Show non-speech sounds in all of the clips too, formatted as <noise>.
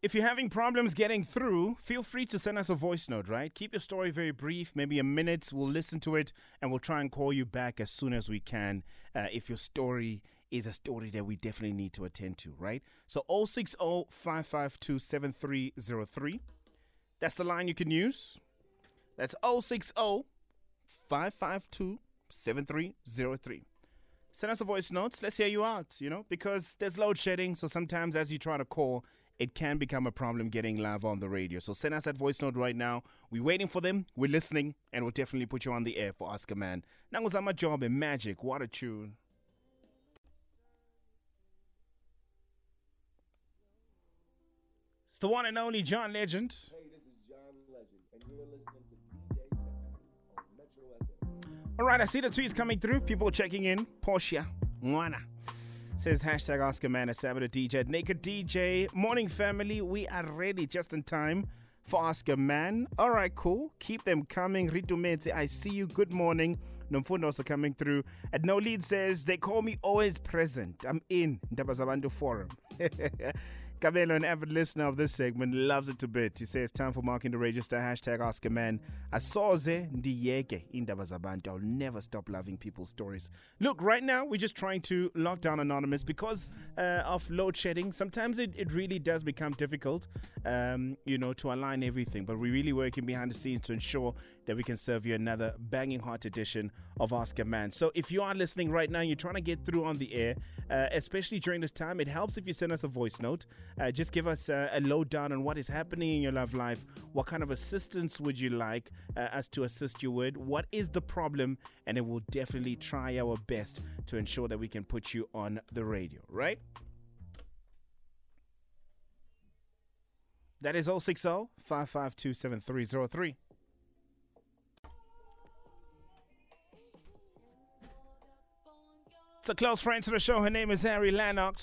If you're having problems getting through, feel free to send us a voice note, right? Keep your story very brief, maybe a minute. We'll listen to it and we'll try and call you back as soon as we can uh, if your story is a story that we definitely need to attend to, right? So 060 552 7303. That's the line you can use. That's 060 552 7303. Send us a voice note. Let's hear you out, you know, because there's load shedding. So sometimes as you try to call, it can become a problem getting live on the radio. So send us that voice note right now. We're waiting for them. We're listening, and we'll definitely put you on the air for a Man. Nanguzama job in magic. What a tune. It's the one and only John Legend. Hey, this is John Legend, and you're listening to DJ Sam on Metro FM. All right, I see the tweets coming through. People checking in. Portia, Mwana. Says hashtag Ask a Man at Sabby the DJ. Naked DJ. Morning family. We are ready just in time for Ask a Man. All right, cool. Keep them coming. Ritu I see you. Good morning. Nomfundo also coming through. And No Lead says, they call me always present. I'm in Ndabazabantu Forum. <laughs> Cabello, an avid listener of this segment, loves it to bit. He says, time for marking the register. Hashtag Ask a Man. Asoze ndiyeke indaba zabantu. I'll never stop loving people's stories. Look, right now, we're just trying to lock down Anonymous because uh, of load shedding. Sometimes it, it really does become difficult, um, you know, to align everything. But we're really working behind the scenes to ensure that we can serve you another banging hot edition of Ask a Man. So if you are listening right now, and you're trying to get through on the air, uh, especially during this time, it helps if you send us a voice note. Uh, just give us uh, a lowdown on what is happening in your love life. What kind of assistance would you like uh, us to assist you with? What is the problem? And it will definitely try our best to ensure that we can put you on the radio, right? That is 060 552 7303. It's a close friend to the show. Her name is Ari Lennox.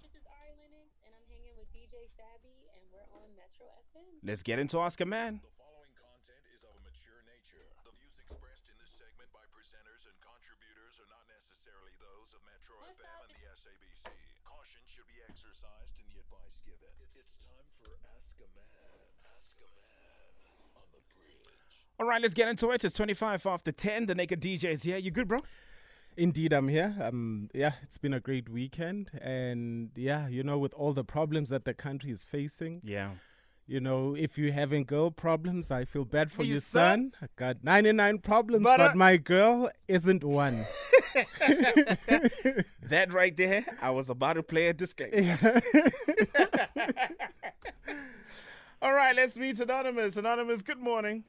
This is Ari Lennox, and I'm hanging with DJ Sabby, and we're on Metro FM. Let's get into Ask a Man. The following content is of a mature nature. The views expressed in this segment by presenters and contributors are not necessarily those of Metro What's FM up? and the SABC. Caution should be exercised in the advice given. It's time for Ask a Man. Ask a Man on the bridge. All right, let's get into it. It's 25 after 10. The Naked DJ is here. You good, bro? Indeed, I'm here. Um, yeah, it's been a great weekend, and yeah, you know, with all the problems that the country is facing, Yeah. you know, if you're having girl problems, I feel bad for You you, son. son. I got 99 problems, But, but, uh, my girl isn't one. <laughs> That right there, I was about to play a disclaimer. <laughs> All right, let's meet Anonymous. Anonymous, good morning.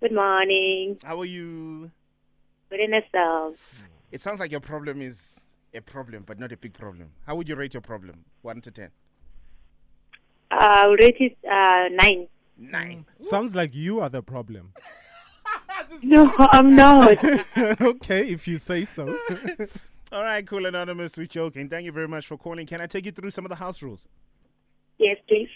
Good morning. How are you? Good in yourself. It sounds like your problem is a problem, but not a big problem. How would you rate your problem? 1 to 10? Uh, rate it uh, nine. 9. Sounds like you are the problem. <laughs> No, I'm not. <laughs> okay, if you say so. <laughs> All right, cool, Anonymous. We're joking. Thank you very much for calling. Can I take you through some of the house rules? yes, please.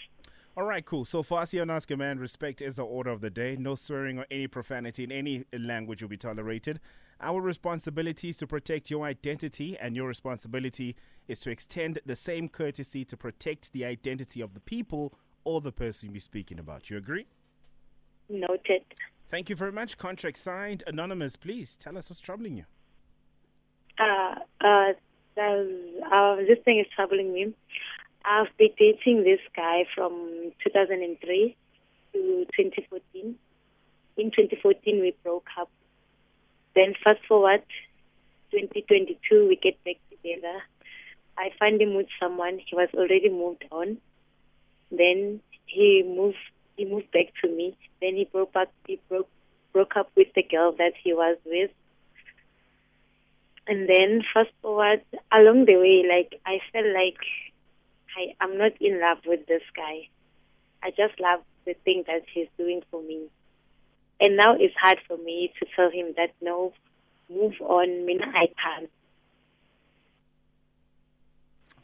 All right, cool. So for us here on Ask a Man, respect is the order of the day. No swearing or any profanity in any language will be tolerated. Our responsibility is to protect your identity, and your responsibility is to extend the same courtesy to protect the identity of the people or the person you're speaking about. You agree? Noted. Thank you very much. Contract signed. Anonymous, please tell us what's troubling you. Uh, uh, uh, uh, this thing is troubling me. I've been dating this guy from 2003 to 2014. In 2014, we broke up. Then fast forward, 2022, we get back together. I finally moved someone. He was already moved on. Then he moved. He moved back to me. Then he broke up. He broke broke up with the girl that he was with. And then fast forward along the way, like I felt like I I'm not in love with this guy. I just love the thing that he's doing for me. And now it's hard for me to tell him that no, move on. Mina, I can't.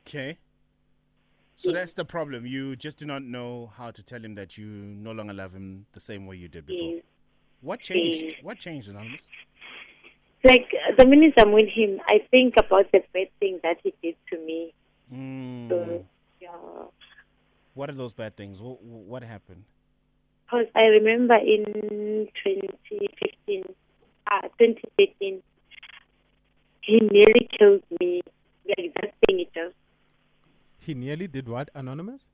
Okay. So that's the problem. You just do not know how to tell him that you no longer love him the same way you did before. Yes. What changed? What changed, Anonymous? Like the minute I'm with him, I think about the bad thing that he did to me. Mm. So, yeah. What are those bad things? What, what happened? Because I remember in 2015, uh, 2013, he nearly killed me. Like that thing it does. He nearly did what? Anonymous?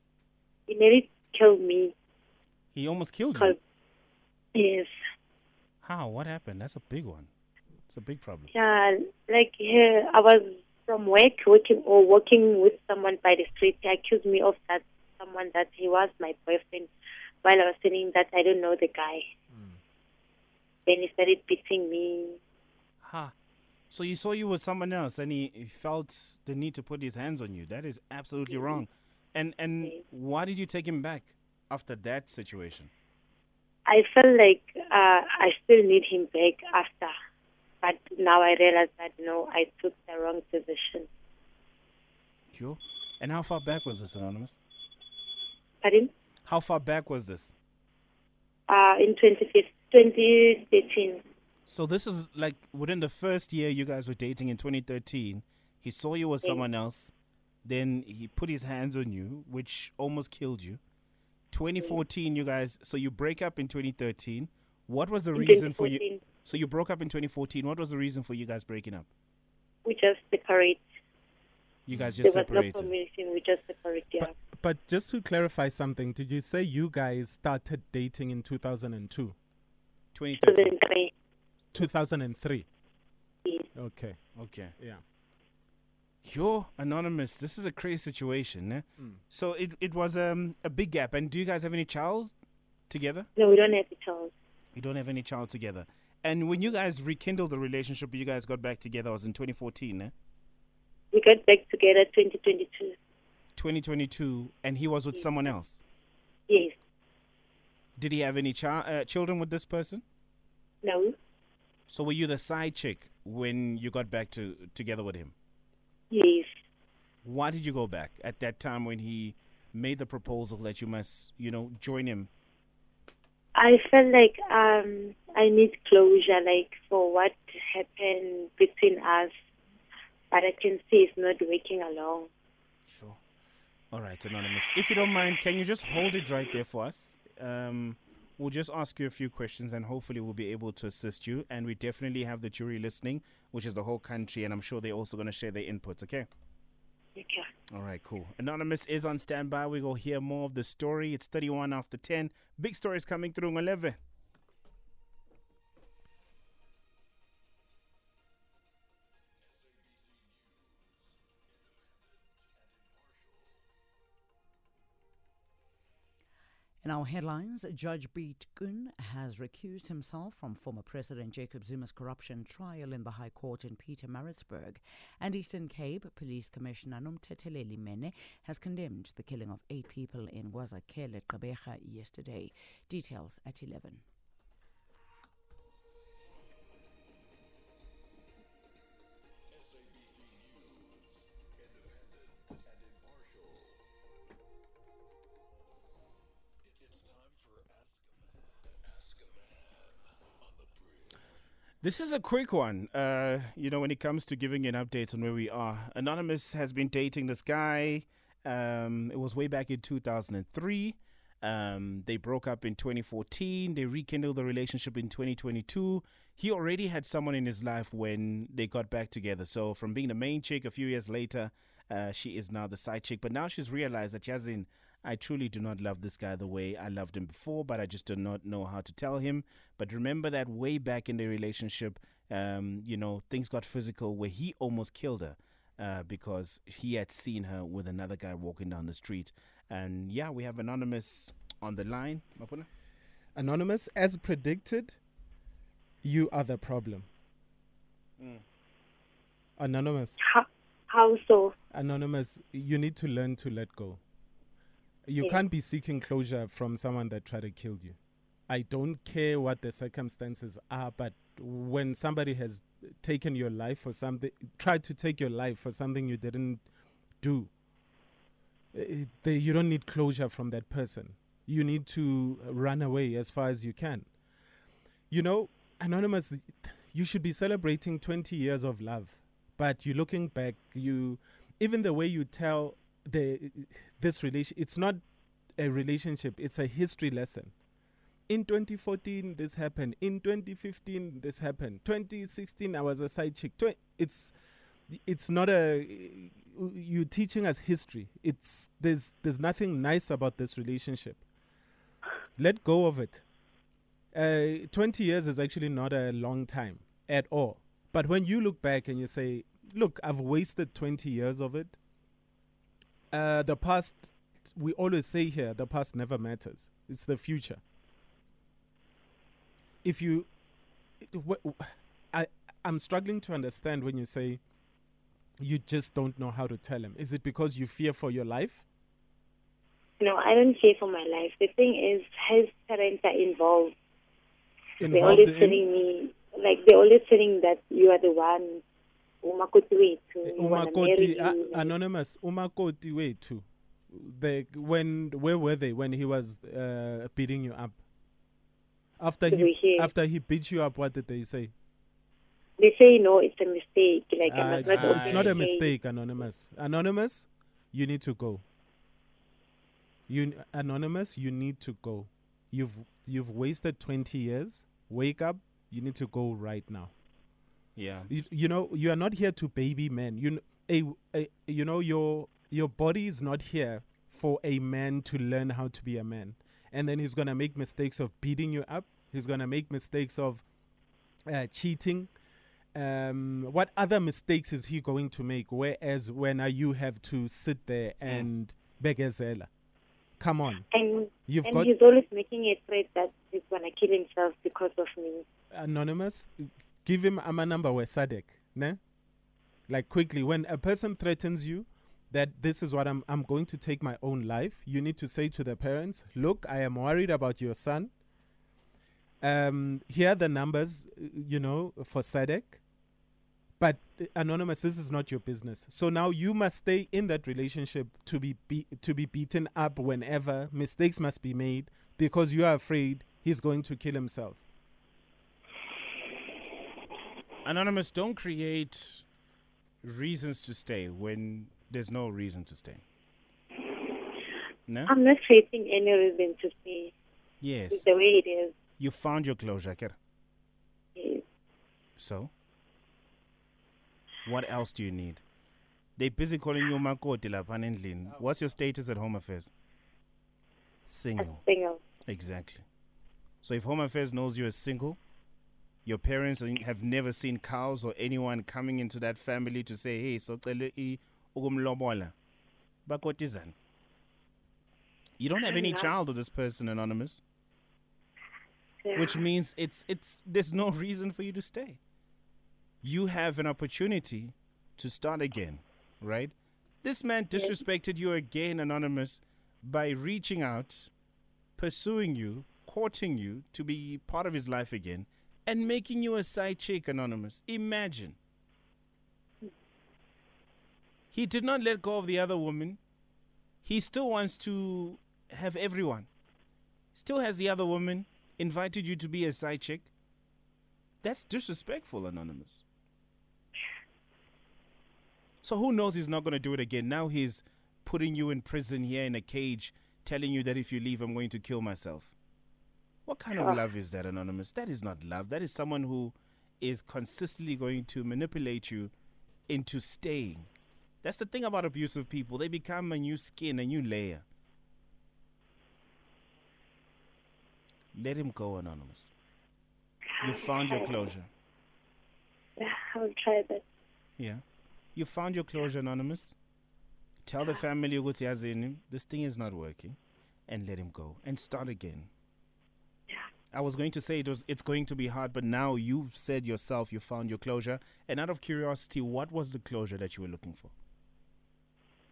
He nearly killed me. He almost killed Cause you. yes, How? What happened? That's a big one. It's a big problem. yeah, like he, I was from work working or working with someone by the street. He accused me of that someone that he was my boyfriend. While I was saying that I don't know the guy. Then he started beating me. Ha. So you saw you with someone else, and he, he felt the need to put his hands on you. That is absolutely wrong. And and Yes. why did you take him back after that situation? I felt like uh, I still need him back after, but now I realize that no, I took the wrong decision. Cool. And how far back was this, Anonymous? Pardon? How far back was this? Uh, in 2015 2013, So this is like within the first year you guys were dating in 2013. He saw you with someone else, then he put his hands on you, which almost killed you. 2014, you guys. So you break up in 2013. What was the in reason for you? So you broke up in 2014. What was the reason for you guys breaking up? we just separate. You guys just There just was no separated. We just separate. Yeah. But, but just to clarify something, did you say you guys started dating in 2002? 2003. 2003. Yes. Okay. Okay. Yeah. Yo, anonymous. This is a crazy situation. Eh? Mm. So it it was um a big gap. And do you guys have any child together? No, we don't have a child. You don't have any child together. And when you guys rekindled the relationship, you guys got back together was in 2014, eh? We got back together 2022. 2022, and he was with someone else. Yes. Did he have any chi- uh, children with this person? No. So were you the side chick when you got back to together with him? Yes. Why did you go back at that time when he made the proposal that you must, you know, join him? I felt like um, I need closure, like for what happened between us. But I can see it's not working along. All right, Anonymous. If you don't mind, can you just hold it right there for us? Um, we'll just ask you a few questions and hopefully we'll be able to assist you. And we definitely have the jury listening, which is the whole country, and I'm sure they're also going to share their inputs, okay? Okay. All right, cool. Anonymous is on standby. We will hear more of the story. It's 31 after 10. Big stories coming through, Ngoleve. In our headlines, Judge Piet Koen has recused himself from former President Jacob Zuma's corruption trial in the High Court in Pietermaritzburg. And Eastern Cape Police Commissioner Nomthetheleli Mene has condemned the killing of eight people in KwaZakhele, Gqeberha yesterday. Details at 11. This is a quick one. Uh, you know, when it comes to giving an update on where we are, Anonymous has been dating this guy. Um, it was way back in 2003. Um, they broke up in 2014. They rekindled the relationship in 2022. He already had someone in his life when they got back together. So, from being the main chick a few years later, uh, she is now the side chick. But now she's realized that Yazin, I truly do not love this guy the way I loved him before, but I just do not know how to tell him. But remember that way back in the relationship, um, you know, things got physical where he almost killed her uh, because he had seen her with another guy walking down the street. And yeah, we have Anonymous on the line. Mapuna? Anonymous, as predicted, you are the problem. Mm. Anonymous, How, how so? Anonymous, you need to learn to let go. You can't be seeking closure from someone that tried to kill you. I don't care what the circumstances are, but when somebody has taken your life for something, tried to take your life for something you didn't do, eh, they, you don't need closure from that person. You need to run away as far as you can. You know, Anonymous, you should be celebrating 20 years of love, but you're looking back, you even the way you tell the this relation, it's not a relationship. It's a history lesson. In 2014, this happened. In 2015, this happened. 2016, I was a side chick. Twe- It's it's not a you're teaching us history. It's there's there's nothing nice about this relationship. Let go of it. Uh, 20 years is actually not a long time at all. But when you look back and you say, "Look, I've wasted 20 years of it," uh, the past. We always say here, the past never matters. It's the future. If you, it- wh- I, I'm struggling to understand when you say you just don't know how to tell him. Is it because you fear for your life? No, I don't fear for my life. The thing is, his parents are involved. they're Involved always in- telling me, like, they're always telling that you are the one, umakoti wethu, we Umakoti, uh, anonymous, Umakoti wethu. The when where were they when he was uh, beating you up? After he after he beat you up, what did they say? They say, no, it's a mistake. Like, Uh, it's, not it's not a open the case. mistake, anonymous. Anonymous, you need to go. You anonymous, you need to go. You've you've wasted twenty years. Wake up. You need to go right now. Yeah. You, you know you are not here to baby men. You kn- a, a you know your your body is not here for a man to learn how to be a man. And then he's gonna make mistakes of beating you up. He's gonna make mistakes of uh, cheating. Um, what other mistakes is he going to make? Whereas when uh, you have to sit there and beg begezela, come on, And, you've and got he's always making a threat that he's going to kill himself because of me. anonymous, give him a number where SADAG, ne? Like quickly, when a person threatens you that this is what I'm I'm going to take my own life, you need to say to the parents, look, I am worried about your son. Um, here are the numbers, uh, you know, for SADAG. But uh, anonymous, this is not your business. So now you must stay in that relationship to be, be to be beaten up whenever mistakes must be made because you are afraid he's going to kill himself. Anonymous, don't create reasons to stay when there's no reason to stay. No? I'm not creating any reason to stay. yes. It's the way it is. You found your closure, Kera. Yes. So? What else do you need? They busy calling you Makoti lapha endlini. What's your status at Home Affairs? A Single. single. Exactly. So if Home Affairs knows you're single, your parents have never seen cows or anyone coming into that family to say, hey, so cele i ukumlobola. You don't have any child of this person, Anonymous. Yeah. Which means it's it's there's no reason for you to stay. You have an opportunity to start again, right? This man disrespected you again, Anonymous, by reaching out, pursuing you, courting you to be part of his life again, and making you a side chick, Anonymous. Imagine. He did not let go of the other woman. He still wants to have everyone. Still has the other woman, invited you to be a side chick. That's disrespectful, Anonymous. So who knows he's not going to do it again? Now he's putting you in prison here in a cage, telling you that if you leave, I'm going to kill myself. What kind of love is that, Anonymous? That is not love. That is someone who is consistently going to manipulate you into staying. That's the thing about abusive people. They become a new skin, a new layer. Let him go, Anonymous. You <laughs> found your closure. Yeah, <sighs> I'll try that. Yeah. You found your closure, Anonymous. Tell the <sighs> family this thing is not working and let him go and start again. I was going to say it was it's going to be hard, but now you've said yourself you found your closure. And out of curiosity, what was the closure that you were looking for?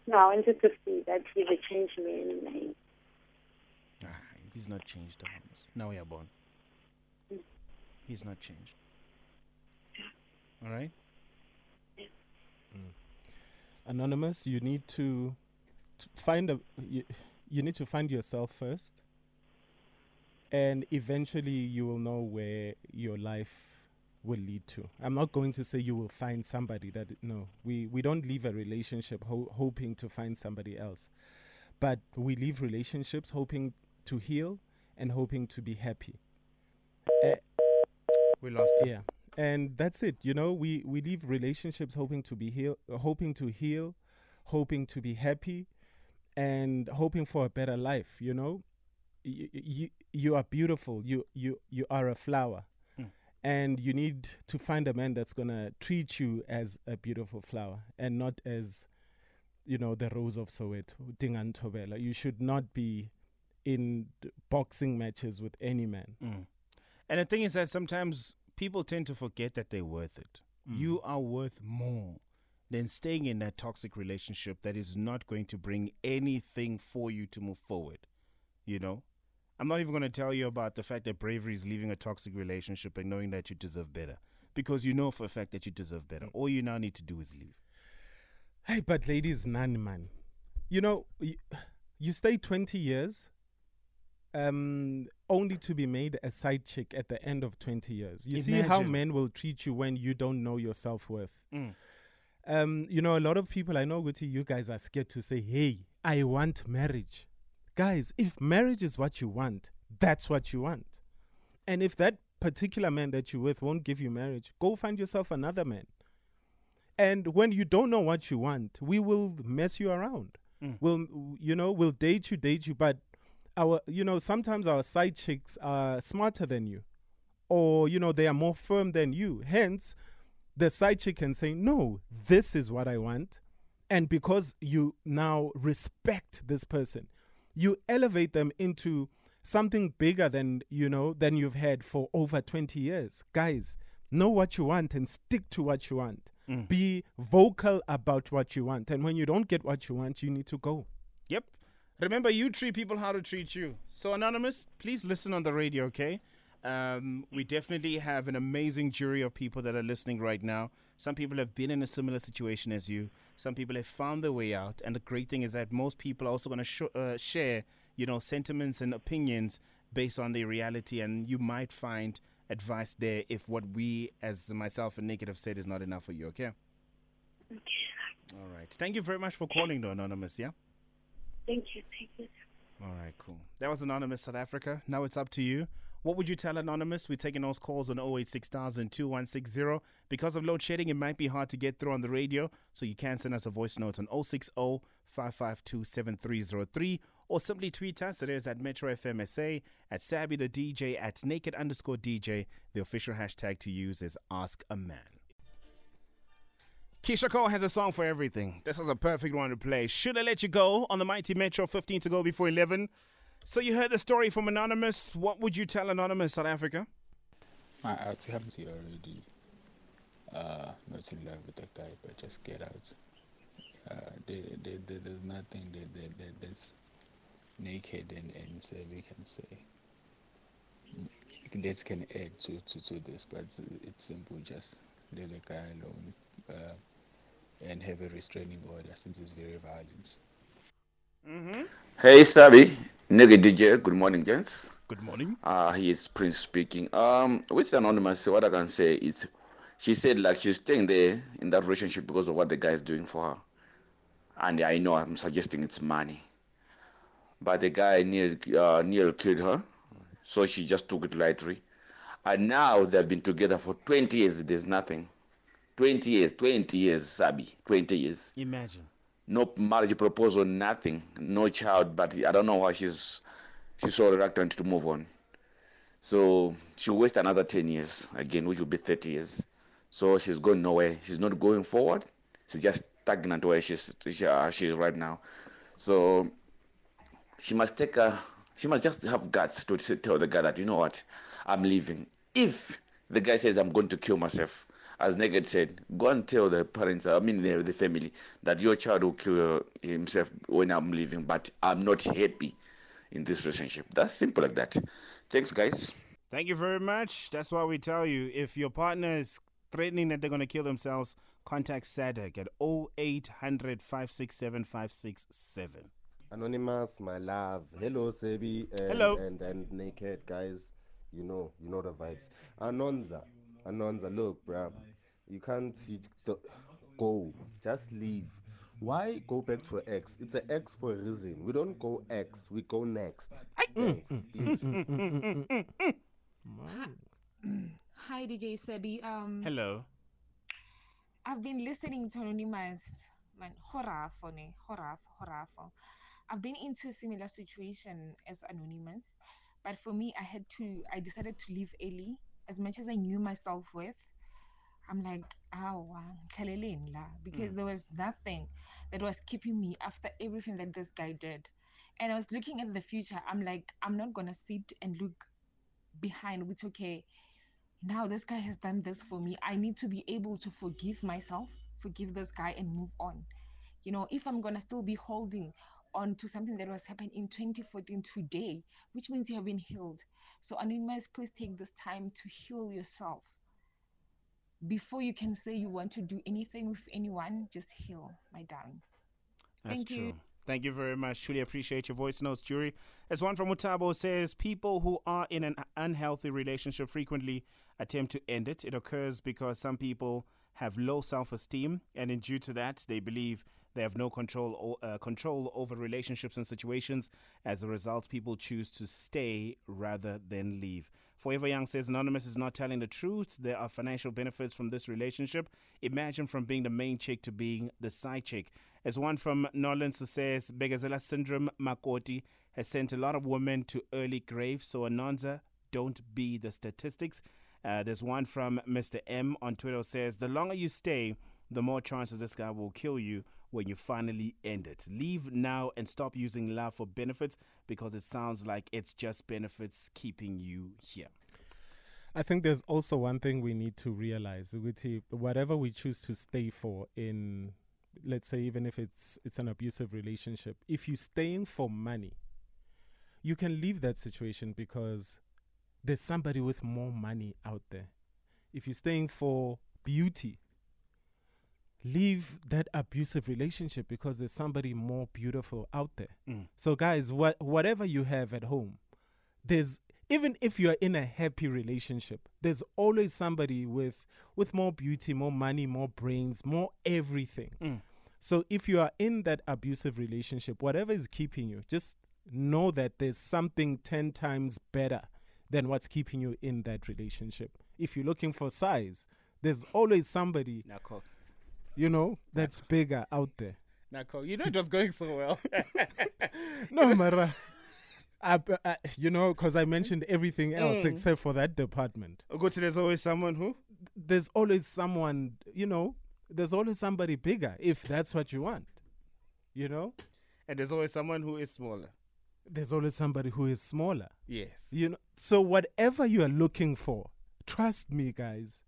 No, I wanted to see that he would change me. And like, Ah, he's not changed, Anonymous. Now we are born. He's not changed. All right? anonymous you need to, to find a you, you need to find yourself first and eventually you will know where your life will lead to i'm not going to say you will find somebody that no we we don't leave a relationship ho- hoping to find somebody else but we leave relationships hoping to heal and hoping to be happy. We lost. Yeah, and that's it. You know, we we leave relationships hoping to be heal, uh, hoping to heal, hoping to be happy, and hoping for a better life. You know, you you, you are beautiful. You you you are a flower, Mm. and you need to find a man that's gonna treat you as a beautiful flower and not as, you know, the rose of Soweto, Dingaan Thobela. You should not be in boxing matches with any man. Mm. And the thing is that sometimes people tend to forget that they're worth it. You are worth more than staying in that toxic relationship that is not going to bring anything for you to move forward. You know? I'm not even going to tell you about the fact that bravery is leaving a toxic relationship and knowing that you deserve better. Because you know for a fact that you deserve better. All you now need to do is leave. Hey, but ladies, none, man. You know, you, you stay 20 years um, only to be made a side chick at the end of 20 years. You see how men will treat you when you don't know your self worth. Mm. Um, you know, a lot of people I know, Guti, you guys are scared to say, hey, I want marriage. Guys, if marriage is what you want, that's what you want. And if that particular man that you're with won't give you marriage, go find yourself another man. And when you don't know what you want, we will mess you around. Mm. We'll, you know, we'll date you, date you, but our, you know, sometimes our side chicks are smarter than you, or you know, they are more firm than you. Hence, the side chick can say, "No, this is what I want," and because you now respect this person, you elevate them into something bigger than you know than you've had for over 20 years guys know what you want and stick to what you want Mm. be vocal about what you want and when you don't get what you want you need to go Yep. Remember, you treat people how to treat you. So, Anonymous, please listen on the radio, okay? Um, we definitely have an amazing jury of people that are listening right now. Some people have been in a similar situation as you. Some people have found their way out. And the great thing is that most people are also going to sh- uh, share, you know, sentiments and opinions based on their reality. And you might find advice there if what we, as myself and Naked, have said is not enough for you, okay? All right. Thank you very much for calling, though, Anonymous, yeah? Thank you. Thank you. All right, cool. That was Anonymous South Africa. Now it's up to you. What would you tell Anonymous? We're taking those calls on 086000 2160. Because of load shedding, it might be hard to get through on the radio, so you can send us a voice note on 060 552 7303 or simply tweet us. It is at Metro FMSA, at Sabby the DJ, at Naked underscore DJ. The official hashtag to use is Ask a Man. Keyshia Cole has a song for everything. This is a perfect one to play. Should I let you go on the mighty Metro 15 to go before 11? So you heard the story from Anonymous. What would you tell Anonymous South Africa? I, I'd say I'm already uh, not in love with the guy, but just get out. Uh, there, there, there, there's nothing that, that, that, that's naked and, and say we can say that can add to, to, to this, but it's, it's simple. Just let the guy alone uh, and have a restraining order since it's very violent. Mm-hmm. Hey, Sabi, Naked DJ. Good morning, gents. Good morning. Uh, he is Prince speaking. Um, with anonymous, what I can say is, she said like she's staying there in that relationship because of what the guy is doing for her, and I know I'm suggesting it's money, but the guy near uh, nearly killed her, so she just took it lightly, and now they've been together for 20 years. There's nothing. 20 years, 20 years, Sabi, 20 years Imagine. No marriage proposal, nothing, no child. But I don't know why she's she's so reluctant to move on. So she'll waste another ten years again, which will be thirty years. So she's going nowhere. She's not going forward. She's just stagnant where she's she, uh, she's right now. So she must take a she must just have guts to tell the guy that you know what i'm leaving if the guy says i'm going to kill myself as Naked said go and tell the parents i mean the, the family that your child will kill uh, himself when i'm leaving but i'm not happy in this relationship that's simple like that thanks guys Thank you very much. That's why we tell you if your partner is threatening that they're going to kill themselves, contact SADAG at 0800 567 567. Anonymous, my love. Hello, Sebi. And, Hello. And, and Naked, guys. You know, you know the vibes. Anonza, Anonza, look, bruh. You can't you, th- go. Just leave. Why go back to an X? It's an X for a reason. We don't go X, we go next. Thanks. <laughs> Hi, DJ Sebi. Um, Hello. I've been listening to Anonymous. Man, horrafo ne, horror horrafo. I've been into a similar situation as Anonymous, but for me, I had to. I decided to leave early. As much as I knew myself with, I'm like, oh, because Mm. there was nothing that was keeping me after everything that this guy did. And I was looking at the future. I'm like, I'm not gonna sit and look behind. It's okay. Now this guy has done this for me. I need to be able to forgive myself, forgive this guy, and move on. You know, if I'm gonna still be holding on to something that was happened in 2014 today, which means you have been healed. So Anonymous, please take this time to heal yourself. Before you can say you want to do anything with anyone, just heal, my darling. That's Thank true. you. Thank you very much. Truly appreciate your voice notes, Jury. As one from Mutabo says, people who are in an unhealthy relationship frequently attempt to end it. It occurs because some people have low self-esteem, and in due to that, they believe they have no control uh, control over relationships and situations. As a result, people choose to stay rather than leave. Forever Young says Anonymous is not telling the truth. There are financial benefits from this relationship. Imagine from being the main chick to being the side chick. As one from Nolans who says Begazela syndrome Makoti has sent a lot of women to early graves. So Anonza, don't be the statistics. Uh, there's one from Mr. M on Twitter says the longer you stay, the more chances this guy will kill you when you finally end it. Leave now and stop using love for benefits because it sounds like it's just benefits keeping you here. I think there's also one thing we need to realize. Whatever we choose to stay for in, let's say, even if it's it's an abusive relationship, if you're staying for money, you can leave that situation because there's somebody with more money out there. If you're staying for beauty, leave that abusive relationship because there's somebody more beautiful out there. Mm. So guys, what whatever you have at home, there's even if you are in a happy relationship, there's always somebody with with more beauty, more money, more brains, more everything. Mm. So if you are in that abusive relationship, whatever is keeping you, just know that there's something 10 times better than what's keeping you in that relationship. If you're looking for size, there's always somebody. You know that's bigger out there. Nako, you know it was going so well. <laughs> no, Mara. I, I, you know, because I mentioned everything else Mm. except for that department. Go to there's always someone who? There's always someone, you know, there's always somebody bigger if that's what you want. You know? And there's always someone who is smaller. There's always somebody who is smaller. Yes. You know, so whatever you are looking for, trust me, guys,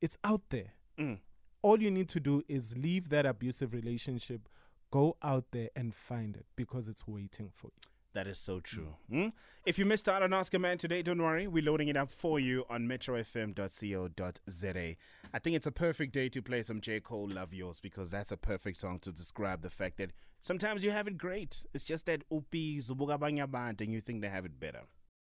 it's out there. Mm. All you need to do is leave that abusive relationship, go out there and find it because it's waiting for you. That is so true. Hmm? If you missed out on Ask a Man today, don't worry. We're loading it up for you on metrofm.co.za. I think it's a perfect day to play some J. Cole Love Yours because that's a perfect song to describe the fact that sometimes you have it great. It's just that upi and you think they have it better.